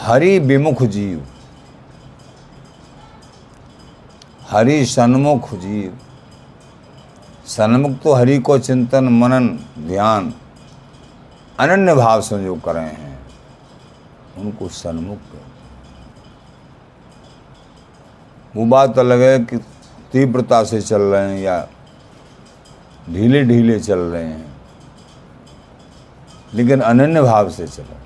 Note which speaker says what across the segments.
Speaker 1: हरि विमुख जीव हरि सन्मुख जीव सन्मुख तो हरि को चिंतन मनन ध्यान अनन्य भाव से जो कर रहे हैं उनको सन्मुख कहते हैं। वो बात अलग है कि तीव्रता से चल रहे हैं या ढीले ढीले चल रहे हैं, लेकिन अनन्य भाव से चलो।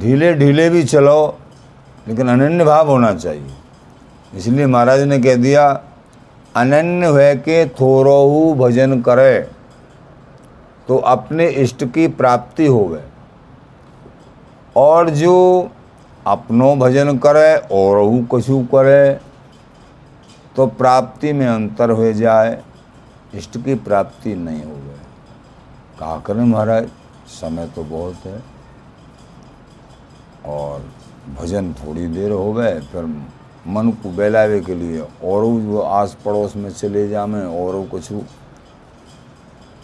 Speaker 1: ढीले ढीले भी चलो, लेकिन अनन्य भाव होना चाहिए। इसलिए महाराज ने कह दिया, अनन्य है के थोरोहु भजन करे तो अपने इष्ट की प्राप्ति होवे। और जो अपनो भजन करे और कछु करे तो प्राप्ति में अंतर हो जाए, इष्ट की प्राप्ति नहीं हो गए कहा करें महाराज, समय तो बहुत है। और भजन थोड़ी देर हो गए, फिर मन को बहलावे के लिए और जो आस पड़ोस में चले जामे और कुछ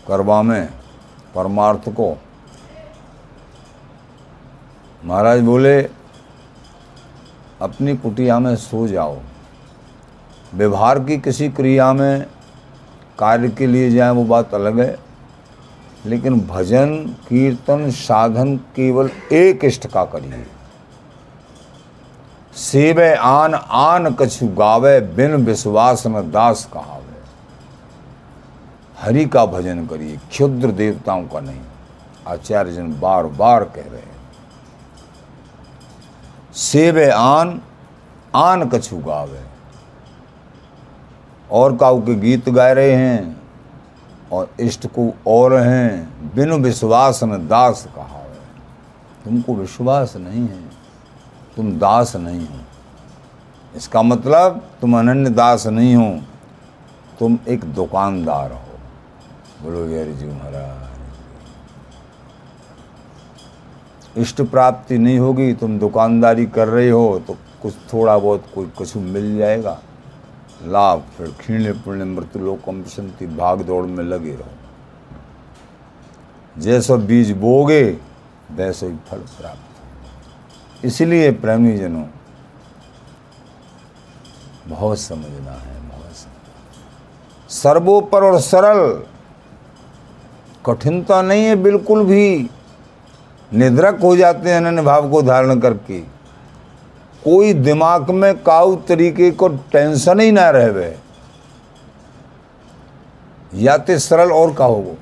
Speaker 1: करवा में परमार्थ को। महाराज बोले अपनी कुटिया में सो जाओ। व्यवहार की किसी क्रिया में कार्य के लिए जाए, वो बात अलग है। लेकिन भजन, कीर्तन, साधन केवल एक इष्ट का करिए। सेवे आन आन कछु गावे, बिन विश्वास न दास कहावे। हरि का भजन करिए, क्षुद्र देवताओं का नहीं। आचार्य जन बार बार कह रहे हैं। सेवे आन आन कछु गावे। और काऊ के गीत गा रहे हैं, और इष्ट को और हैं, बिनु विश्वास न दास कहा तुमको विश्वास नहीं है, तुम दास नहीं हो। इसका मतलब तुम अनन्य दास नहीं हो, तुम एक दुकानदार हो। बोलो यार जी महाराज। इष्ट प्राप्ति नहीं होगी, तुम दुकानदारी कर रहे हो तो कुछ थोड़ा बहुत कोई कुछ मिल जाएगा। लाभ फिर क्षीण पुण्य मृत्यु लोकम संति भाग दौड़ में लगे रहो। जैसा बीज बोगे, वैसे ही फल प्राप्त इसलिए प्रेमी जनों, बहुत समझना है, बहुत समझना सर्वोपर और सरल, कठिनता नहीं है बिल्कुल भी। निद्रक हो जाते हैं अनन्य भाव को धारण करके। कोई दिमाग में काउ तरीके को टेंशन ही ना रहे। या तो सरल और का होगो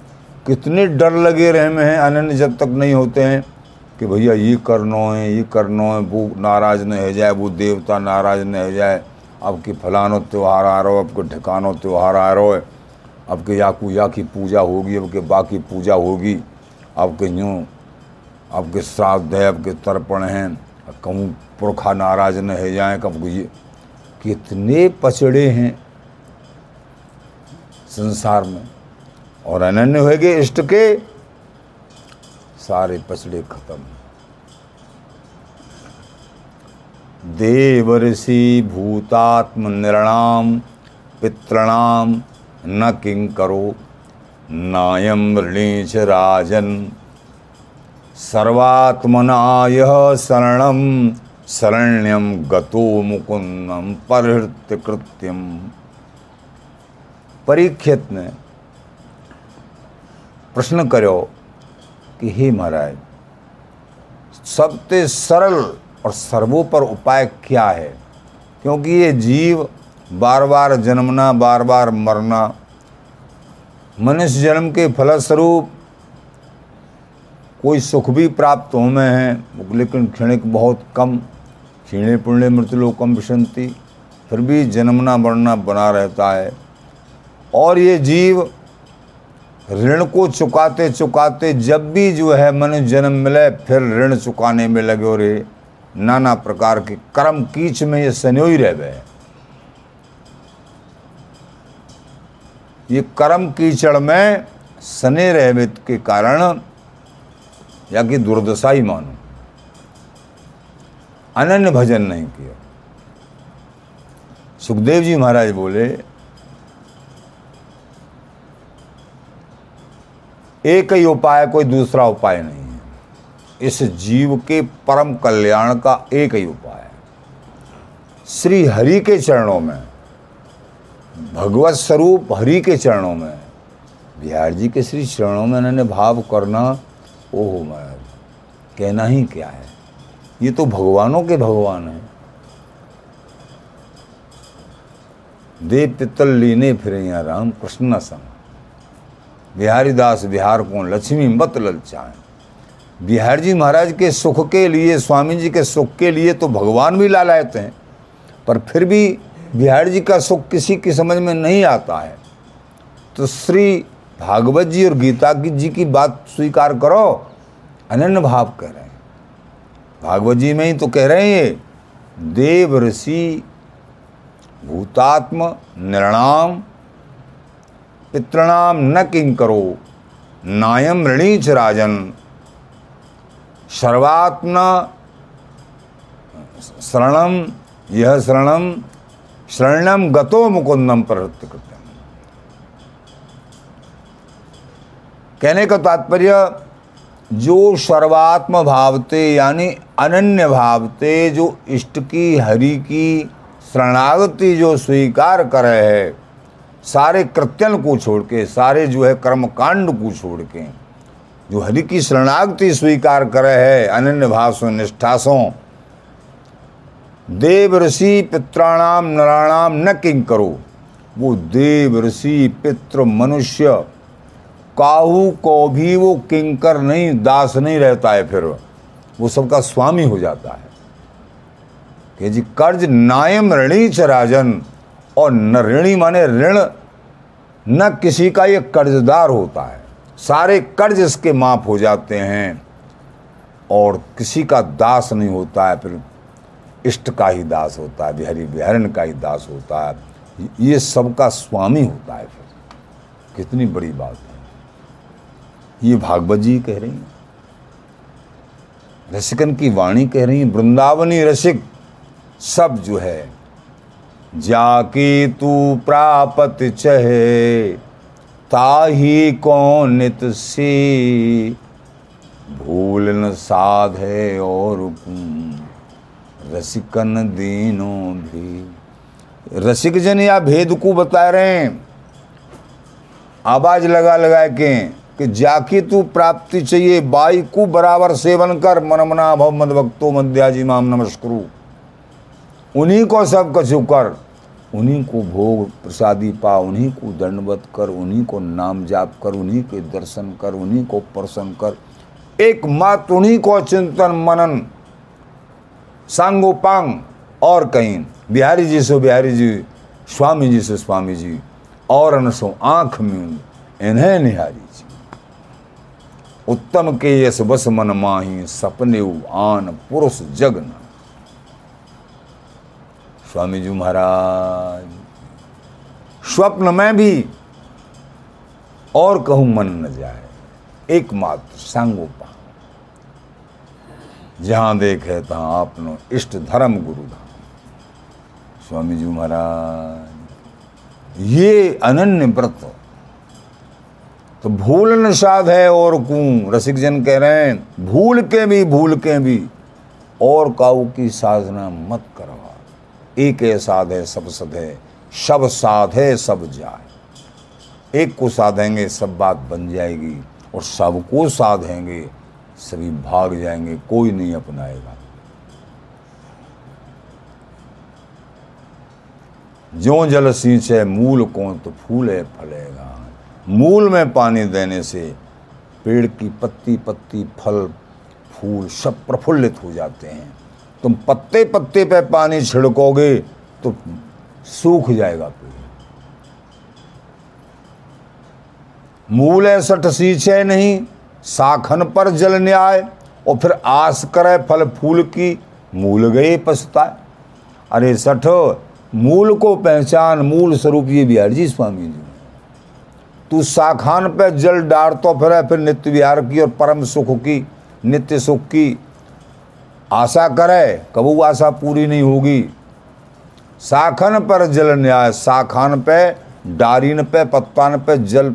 Speaker 1: कितने डर लगे रहे में हैं अनन्य जब तक नहीं होते हैं कि भैया ये करना है, ये करना है, वो नाराज़ न हो जाए, वो देवता नाराज़ न हो जाए। अब के फलानो त्यौहार आ रहा हो अब के ठिकानो त्यौहार आ रहा है अब के याकू या की पूजा होगी अब के बाकी पूजा होगी अब के यूँ अब के श्राद्ध है अब के तर्पण हैं? कहूँ, पुरखा नाराज़ न हो, जाए कब ये कितने पचड़े हैं संसार में। और अनन्य हो गए इष्ट के, सारे पचड़े खत्म। देव ऋषि भूतात्म निर्णाम, पितृणाम न किं करो। नायम ऋणीच राजन। सर्वात्मनाय शरणम शरण्यम गतो मुकुंदम परहृत्य कृत्यम परीक्षित ने प्रश्न करो कि हे महाराज, सबसे सरल और सर्वोपर उपाय क्या है? क्योंकि ये जीव बार बार जन्मना बार बार मरना, मनुष्य जन्म के फलस्वरूप कोई सुख भी प्राप्त हो में है, लेकिन क्षणिक बहुत कम। क्षीणे पुण्य मृत्यु कम विशंति, फिर भी जन्मना बढ़ना बना रहता है। और ये जीव ऋण को चुकाते चुकाते जब भी जो है मनुष्य जन्म मिले, फिर ऋण चुकाने में लगे और ये नाना प्रकार के कर्म कीच में ये सन्योई रह गए ये कर्म कीचड़ में सने रहवे के कारण या कि दुर्दशा ही मानो। अनन्य भजन नहीं किया। सुखदेव जी महाराज बोले, एक ही उपाय, कोई दूसरा उपाय नहीं है। इस जीव के परम कल्याण का एक ही उपाय है। श्री हरि के चरणों में, भगवत स्वरूप हरि के चरणों में, बिहार जी के श्री चरणों में इन्होंने भाव करना ओह महाराज कहना ही क्या है? ये तो भगवानों के भगवान हैं। देव पित्तल लीने फिरे यहाँ राम कृष्ण संग बिहारी दास बिहार को लक्ष्मी मत ललचाएँ बिहार जी महाराज के सुख के लिए, स्वामी जी के सुख के लिए तो भगवान भी लालायत हैं, पर फिर भी बिहार जी का सुख किसी की समझ में नहीं आता है। तो श्री भागवत जी और गीता की जी की बात स्वीकार करो। अनन्य भाव कह रहे हैं। भागवत जी में ही तो कह रहे हैं ये, देव ऋषि, भूतात्म, नृणाम, पितृणाम न किं करो नायम ऋणीच राजन। सर्वात्म शरणम यह शरणम शरणम गतो मुकुंदम प्रवृत्ति कहने का तात्पर्य, जो सर्वात्म भावते, यानी अनन्य भावते, जो इष्ट की, हरि की शरणागति जो स्वीकार करे है, सारे कृत्यन को छोड़ के, सारे जो है कर्म कांड को छोड़ के, जो हरि की शरणागति स्वीकार करे है, अनन्य भाव से निष्ठासों, देव ऋषि पित्राणाम, नराणाम न किंग करो। वो देव ऋषि पितृ मनुष्य काहू को भी वो किंकर नहीं, दास नहीं रहता है फिर वो। सबका स्वामी हो जाता है। कि जी कर्ज नायम ऋणी च राजन, और न ऋणी माने ऋण, न किसी का ये कर्जदार होता है। सारे कर्ज इसके माफ़ हो जाते हैं, और किसी का दास नहीं होता है, फिर इष्ट का ही दास होता है, बिहारी बिहारन का ही दास होता है। ये सबका स्वामी होता है फिर। कितनी बड़ी बात है। ये भागवत जी कह रही हैं। रसिकन की वाणी कह रही हैं, वृंदावनी रसिक सब जो है, जाकी तू प्रापत चहे, ताही कौन नित से? भूल न साध है और रसिकन दीनों भी। रसिक जन या भेद को बता रहे हैं, आवाज़ लगा लगा के कि जाकी तू प्राप्ति चाहिए, बाई को बराबर सेवन कर। मनमना भव मद भक्तो मध्याजी माम नमस्करू। उन्हीं को सब कछु कर, उन्हीं को भोग प्रसादी पा, उन्हीं को दंडवत कर, उन्हीं को नाम जाप कर, उन्हीं के दर्शन कर, उन्हीं को प्रसन्न कर। एकमात्र उन्हीं को चिंतन, मनन, सांगोपांग और कहीं। बिहारी जी से बिहारी जी, स्वामी जी से स्वामी जी, और अनसो आँख में इन्हें निहारी जी। उत्तम के यस बस मन माही सपने आन पुरुष जगन। स्वामी जी महाराज, स्वप्न में भी और कहूँ मन न जाए, एकमात्र सांगोपा जहाँ देखे तहां आपनो इष्ट धर्म गुरु धाम। स्वामी जी महाराज, ये अनन्य व्रत तो भूल न साध है और कूं, रसिक जन कह रहे हैं, भूल के भी, भूल के भी, और काऊ की साधना मत करवा। एक है साध है, सब सद है सब साध है, सब जाए। एक को साधेंगे, सब बात बन जाएगी, और सबको साधेंगे, सभी भाग जाएँगे, कोई नहीं अपनाएगा। जो जल सींचे, मूल को तो फूले फलेगा। मूल में पानी देने से पेड़ की पत्ती पत्ती फल, फूल सब प्रफुल्लित हो जाते हैं। तुम पत्ते पत्ते पे पानी छिड़कोगे तो सूख जाएगा पेड़। मूल है सठ सींचे नहीं, साखन पर जल न्याय, और फिर आस करे फल फूल की मूल गए पछताए। अरे सठ, मूल को पहचान, मूल स्वरूप ये बिहार जी, स्वामी जी। तू शाखान पे जल डार तो फिर फिर नित्य विहार की और परम सुख की, नित्य सुख की आशा करे, कबू आशा पूरी नहीं होगी। शाखन पर जल न्याय शाखान पे, डारीन पे, पत्तान पे जल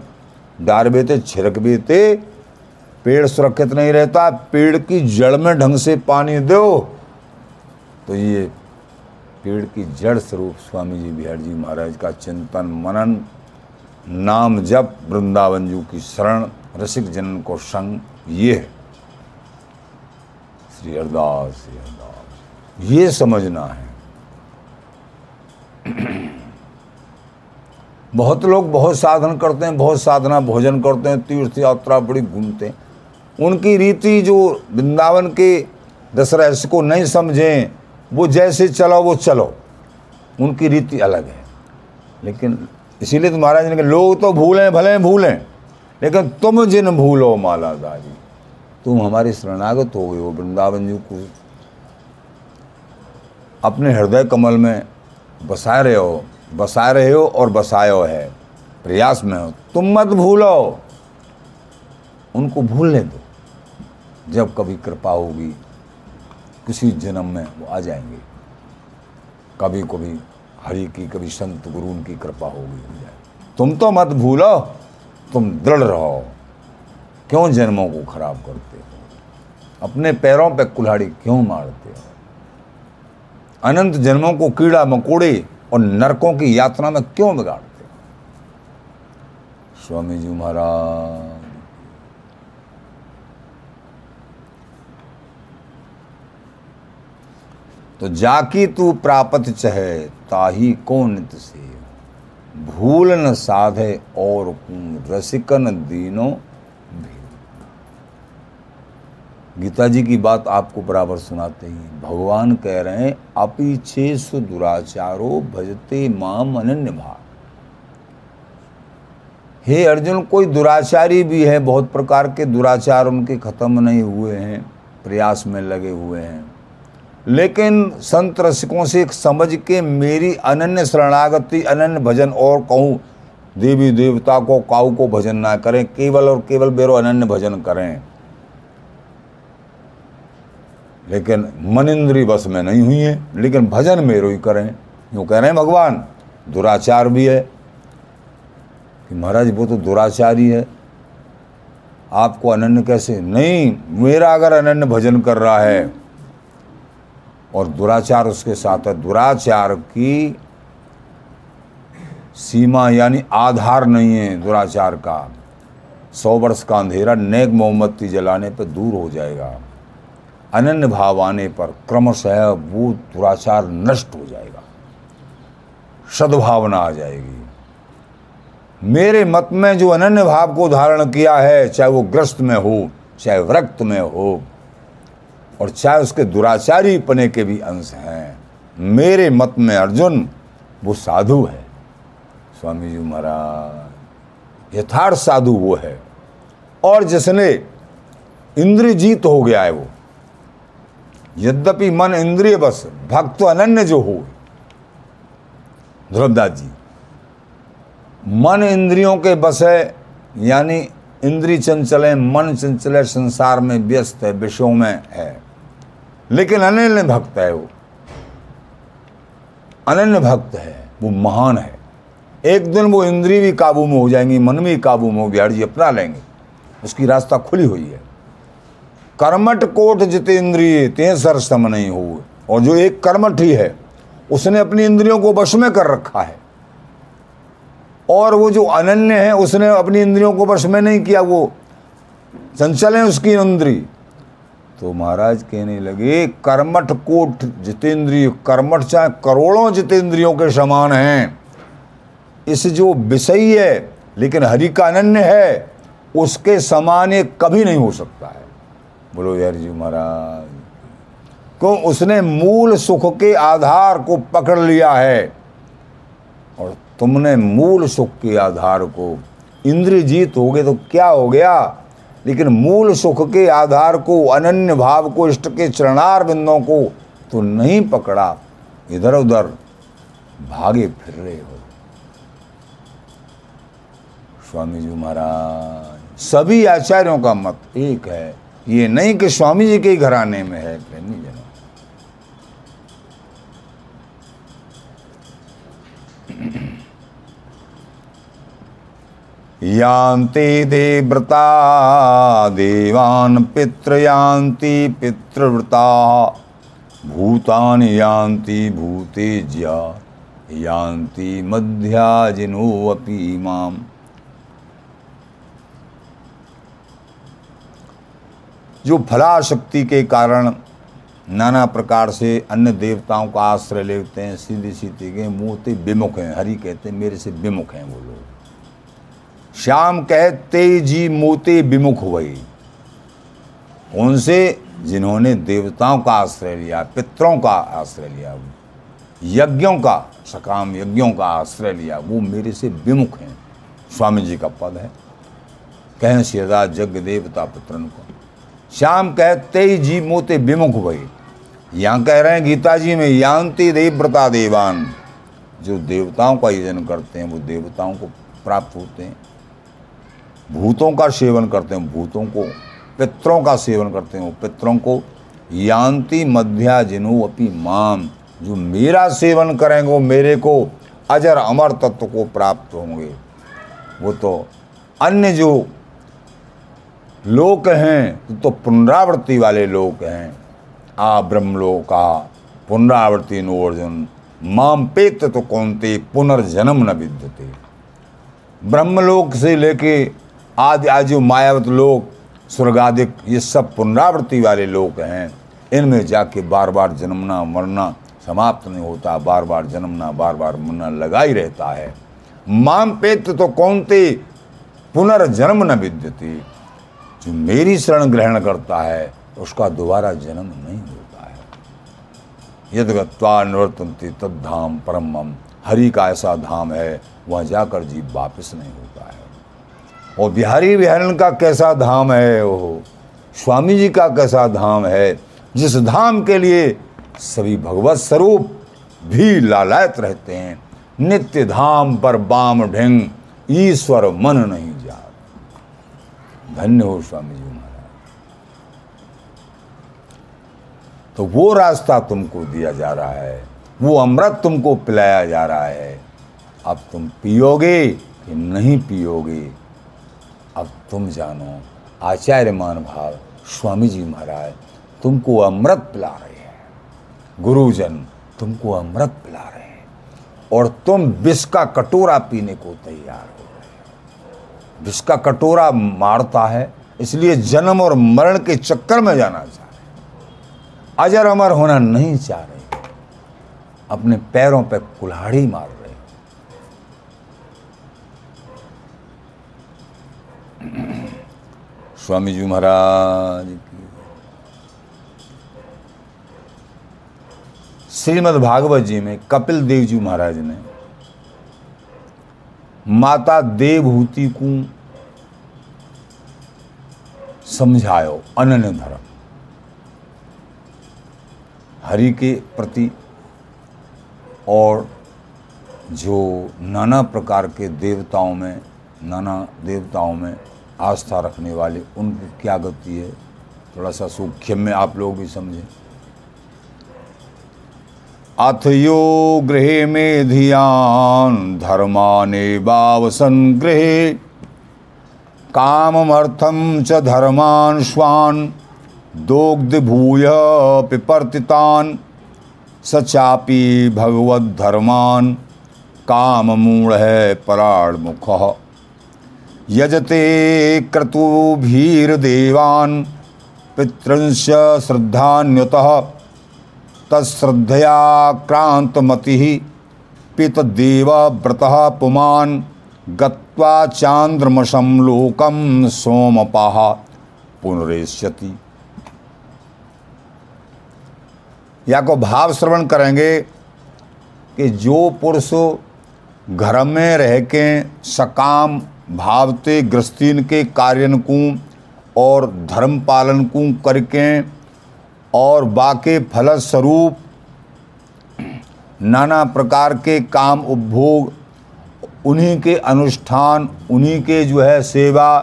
Speaker 1: डार बेते, छिड़क बेते। पेड़ सुरक्षित नहीं रहता, पेड़ की जड़ में ढंग से पानी दो। तो ये पेड़ की जड़ स्वरूप स्वामी जी बिहार जी महाराज का चिंतन मनन नाम जप वृंदावन जू की शरण, रसिक जनन को संग, ये है। श्री अरदास अरदास। ये समझना है। बहुत लोग बहुत साधन करते हैं, बहुत साधना भोजन करते हैं, तीर्थ यात्रा बड़ी घूमते हैं। उनकी रीति जो वृंदावन के दशरहस्य को नहीं समझें, वो जैसे चलो वो चलो। उनकी रीति अलग है। लेकिन इसीलिए तो महाराज ने कहा, लोग तो भूलें भले भूलें लेकिन तुम जिन भूलो मालाधारी, तुम हमारे शरणागत हो गए हो वृंदावन जी को। अपने हृदय कमल में बसा रहे हो बसा रहे हो और बसायो है प्रयास में हो। तुम मत भूलो। उनको भूलने दो। जब कभी कृपा होगी, किसी जन्म में वो आ जाएँगे। कभी कभी हरि की कभी संत गुरु की कृपा होगी तुम तो मत भूलो, तुम दृढ़ रहो। क्यों जन्मों को खराब करते हो? अपने पैरों पे कुल्हाड़ी क्यों मारते हो? अनंत जन्मों को कीड़ा मकोड़े और नरकों की यात्रा में क्यों बिगाड़ते हो? स्वामी जी महाराज। तो जाकी तू प्राप्त चहे ताही को नित से भूल न साधे और रसिकन दीनो गीता जी की बात आपको बराबर सुनाते ही। भगवान कह रहे हैं, अपीछे सु दुराचारो भजते माम अनन्य भाव हे अर्जुन, कोई दुराचारी भी है, बहुत प्रकार के दुराचार उनके खत्म नहीं हुए हैं, प्रयास में लगे हुए हैं। लेकिन संत रसिकों से समझ के मेरी अनन्य शरणागति, अनन्य भजन और कहूँ, देवी देवता को, काऊ को भजन ना करें, केवल और केवल बेरो अनन्य भजन करें। लेकिन मन इंद्री बस में नहीं हुई है, लेकिन भजन मेरो ही करें। यूँ कह रहे हैं, भगवान, दुराचार भी है। कि महाराज, वो तो दुराचारी है। आपको अनन्य कैसे? नहीं, मेरा अगर अनन्य भजन कर रहा है और दुराचार उसके साथ है। दुराचार की सीमा यानी आधार नहीं है दुराचार का। सौ वर्ष का अंधेरा नेक मोमबत्ती जलाने पर दूर हो जाएगा। अनन्य भाव आने पर क्रमशः वो दुराचार नष्ट हो जाएगा। सद्भावना आ जाएगी। मेरे मत में जो अनन्य भाव को धारण किया है, चाहे वो ग्रस्त में हो, चाहे व्रक्त में हो और चाहे उसके दुराचारी पने के भी अंश हैं। मेरे मत में अर्जुन, वो साधु है। स्वामी जी महाराज, यथार्थ साधु वो है। और जिसने इंद्रिय जीत हो गया है वो, यद्यपि मन इंद्रिय बस, भक्त अनन्य जो हो। ध्रुवदास जी, मन इंद्रियों के बस है, यानी इंद्री चंचल है मन चंचल है संसार में व्यस्त है, विषयों में है। लेकिन अनन्य भक्त है वो। अनन्य भक्त है, वो महान है। एक दिन वो इंद्री भी काबू में हो जाएँगी, मन भी काबू में हो बिहार जी अपना लेंगे। उसकी रास्ता खुली हुई है। कर्मठ कोट जिते इंद्रिय, ते सर सम नहीं हो और जो एक कर्मठ ही है, उसने अपनी इंद्रियों को वश में कर रखा है। और वो जो अनन्य है, उसने अपनी इंद्रियों को वश में नहीं किया, वो चंचल है उसकी इंद्री। तो महाराज कहने लगे, कर्मठ कोट जितेंद्रिय, कर्मठ चाहे करोड़ों जितेंद्रियों के समान हैं। इस जो विषय है, लेकिन हरि का अनन्य है, उसके समान ये कभी नहीं हो सकता है। बोलो, यार जी महाराज, क्यों उसने मूल सुख के आधार को पकड़ लिया है? और तुमने मूल सुख के आधार को इंद्रिय जीत हो गए तो क्या हो गया? लेकिन मूल सुख के आधार को, अनन्य भाव को, इष्ट के चरणार बिंदों को तो नहीं पकड़ा। इधर उधर भागे फिर रहे हो। स्वामी जी महाराज, सभी आचार्यों का मत एक है। ये नहीं कि स्वामी जी के घराने में है, प्रेमी जनों। यान्ति देव्रता देवान् पितृयान्ति पितृव्रता। भूतानि यान्ति भूतेज्या यान्ति मध्याजिनोऽपि माम्। जो फलाशक्ति के कारण नाना प्रकार से अन्य देवताओं का आश्रय लेते हैं सीधी सीधी के मोते विमुख हैं, हरि कहते हैं, मेरे से विमुख हैं वो लोग। श्याम कहते जी मोते विमुख हुए उनसे जिन्होंने देवताओं का आश्रय लिया, पितरों का आश्रय लिया, यज्ञों का, सकाम यज्ञों का आश्रय लिया, वो मेरे से विमुख हैं। स्वामी जी का पद है। कहें सीधा जग देवता पुत्रन को श्याम कहते जी मोते विमुख भई यहाँ कह रहे हैं, गीता जी में, यान्ति देवव्रता देवान। जो देवताओं का यजन करते हैं, वो देवताओं को प्राप्त होते हैं। भूतों का सेवन करते हैं, भूतों को, पितरों का सेवन करते हैं, पितरों को। यान्ति मध्या जिनो अपनी माम जो मेरा सेवन करेंगे, वो मेरे को अजर अमर तत्व को प्राप्त होंगे। वो तो अन्य जो लोक हैं तो पुनरावृत्ति वाले लोक हैं। आ ब्रह्मलोका, पुनरावृत्ति नो अर्जुन माम पेत तो कौनते, पुनर्जन्म न विद्यते। ब्रह्मलोक से लेके आदि आज जो मायावत लोग स्वर्गाधिक ये सब पुनरावृत्ति वाले लोग हैं। इनमें जाके बार बार जन्मना, मरना समाप्त नहीं होता बार बार जन्मना बार बार मरना लगा ही रहता है। माम पेत तो कौनते? पुनर्जन्म न विद्यते। जो मेरी शरण ग्रहण करता है, उसका दोबारा जन्म नहीं होता है। यद गत्वा निवर्तनती तद्धाम परम हरि का ऐसा धाम है, वह जाकर जीव वापस नहीं होता है। और बिहारी विहरण का कैसा धाम है वो स्वामी जी का कैसा धाम है, जिस धाम के लिए सभी भगवत स्वरूप भी लालायत रहते हैं, नित्य धाम पर बाम ढिंग ईश्वर मन नहीं जा धन्य हो स्वामी जी महाराज। तो वो रास्ता तुमको दिया जा रहा है, वो अमृत तुमको पिलाया जा रहा है। अब तुम पियोगे कि नहीं पियोगे? अब तुम जानो, आचार्य मान भाव स्वामी जी महाराज तुमको अमृत पिला रहे हैं। गुरुजन तुमको अमृत पिला रहे हैं। और तुम विष का कटोरा पीने को तैयार हो रहे विष का कटोरा मारता है, इसलिए जन्म और मरण के चक्कर में जाना चाह रहे अजर अमर होना नहीं चाह रहे। अपने पैरों पर पे कुल्हाड़ी मार रहे स्वामी जी महाराज की। श्रीमद् भागवत जी में कपिल देव जी महाराज ने माता देवहूति को समझायो अनन्य धर्म। हरि के प्रति और जो नाना प्रकार के देवताओं में, नाना देवताओं में आस्था रखने वाले, उनकी क्या गति है? थोड़ा सा सूक्ष्म में आप लोग भी समझें। अथ यो गृहे में धियान, धर्माने बाव संग्रहे कामर्थम च धर्मान स्वान दोग्ध भूय पिपर्तितान सचापि भगवद्धर्मान काम मूढ़ है पराण मुख यजते क्रतुभीर्देवान् पितृंश श्रद्धान्युतः। तत्श्रद्धया क्रांतमति पितदेव व्रत पुमान गत्वा चांद्रमशम लोकम सोमपाह पुनरेष्यति। या को भाव श्रवण करेंगे कि जो पुरुष घर में रह के सकाम भावते ग्रस्तीन के कार्यन को और धर्म पालन को करके और बाके फलस्वरूप नाना प्रकार के काम उपभोग, उन्हीं के अनुष्ठान, उन्हीं के जो है सेवा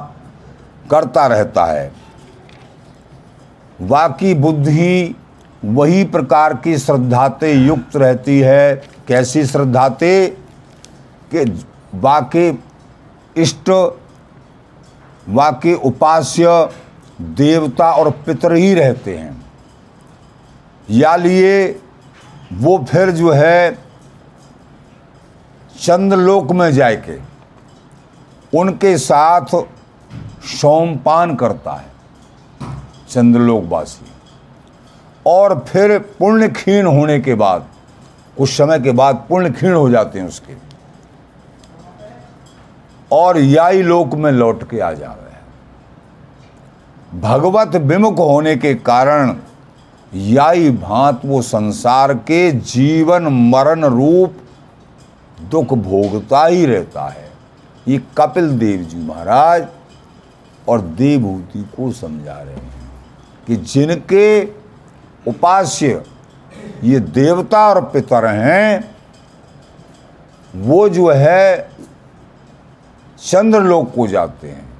Speaker 1: करता रहता है। बाकी बुद्धि वही प्रकार की श्रद्धाते युक्त रहती है, कैसी श्रद्धाते कि बाकी इष्ट बाकी उपास्य देवता और पितर ही रहते हैं। या लिए वो फिर जो है चंद्रलोक में जाके उनके साथ सोमपान करता है चंद्रलोकवासी। और फिर पुण्य क्षीण होने के बाद, कुछ समय के बाद पुण्य क्षीण हो जाते हैं उसके। और याई लोक में लौट के आ जा रहे हैं। भगवत विमुख होने के कारण याई भांत वो संसार के जीवन मरण रूप दुख भोगता ही रहता है। ये कपिल देव जी महाराज और देवभूति को समझा रहे हैं कि जिनके उपास्य ये देवता और पितर हैं, वो जो है चंद्रलोक को जाते हैं।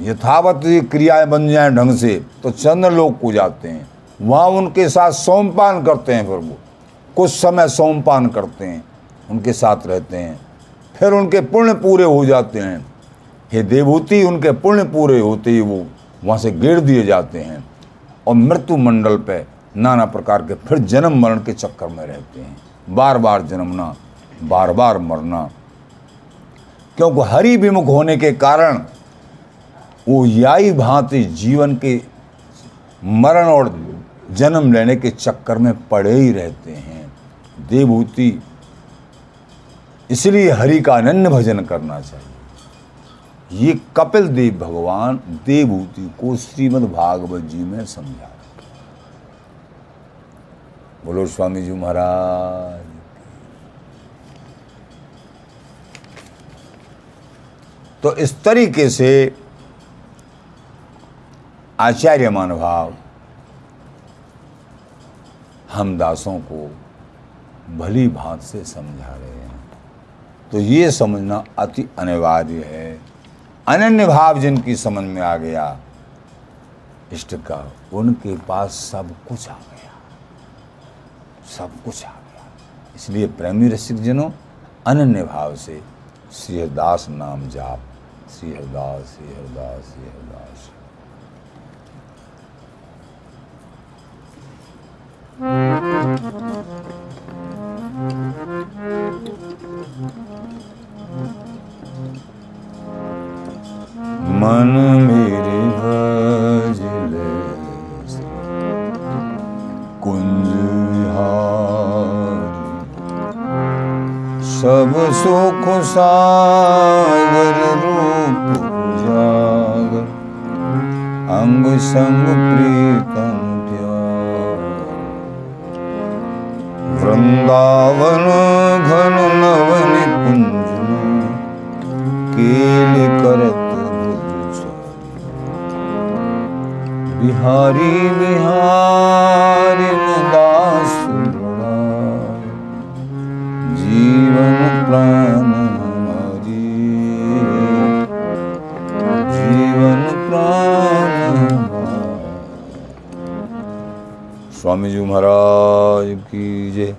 Speaker 1: यथावत ये क्रियाएँ बन जाएँ ढंग से तो चंद्रलोक को जाते हैं। वहाँ उनके साथ सोमपान करते हैं फिर वो कुछ समय सोमपान करते हैं, उनके साथ रहते हैं। फिर उनके पुण्य पूरे हो जाते हैं। हे देवभूति, उनके पुण्य पूरे होते ही वो वहाँ से गिर दिए जाते हैं और मृत्यु मंडल पे नाना प्रकार के फिर जन्म मरण के चक्कर में रहते हैं। बार बार जन्मना बार बार मरना क्योंकि हरि विमुख होने के कारण वो याई भांति जीवन के मरण और जन्म लेने के चक्कर में पड़े ही रहते हैं। देवभूति, इसलिए हरि का अनन्य भजन करना चाहिए। ये कपिल देव भगवान देवभूति को श्रीमद् भागवत जी में समझा बोलो स्वामी जी महाराज। तो इस तरीके से आचार्य मानभाव हम दासों को भली भांत से समझा रहे हैं। तो ये समझना अति अनिवार्य है। अनन्य भाव जिनकी समझ में आ गया, इष्ट का, उनके पास सब कुछ आ गया। सब कुछ आ गया। इसलिए प्रेमी रसिक जनों, अनन्य भाव से श्री हरदास नाम जाप श्री हरदास श्री हरदास श्री हरदास मन बिहारी बिहारी दास जीवन प्राण जीवन प्राण स्वामी जी महाराज की जय।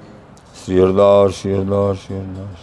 Speaker 1: श्री हरदास श्री हरदास श्री हरदास।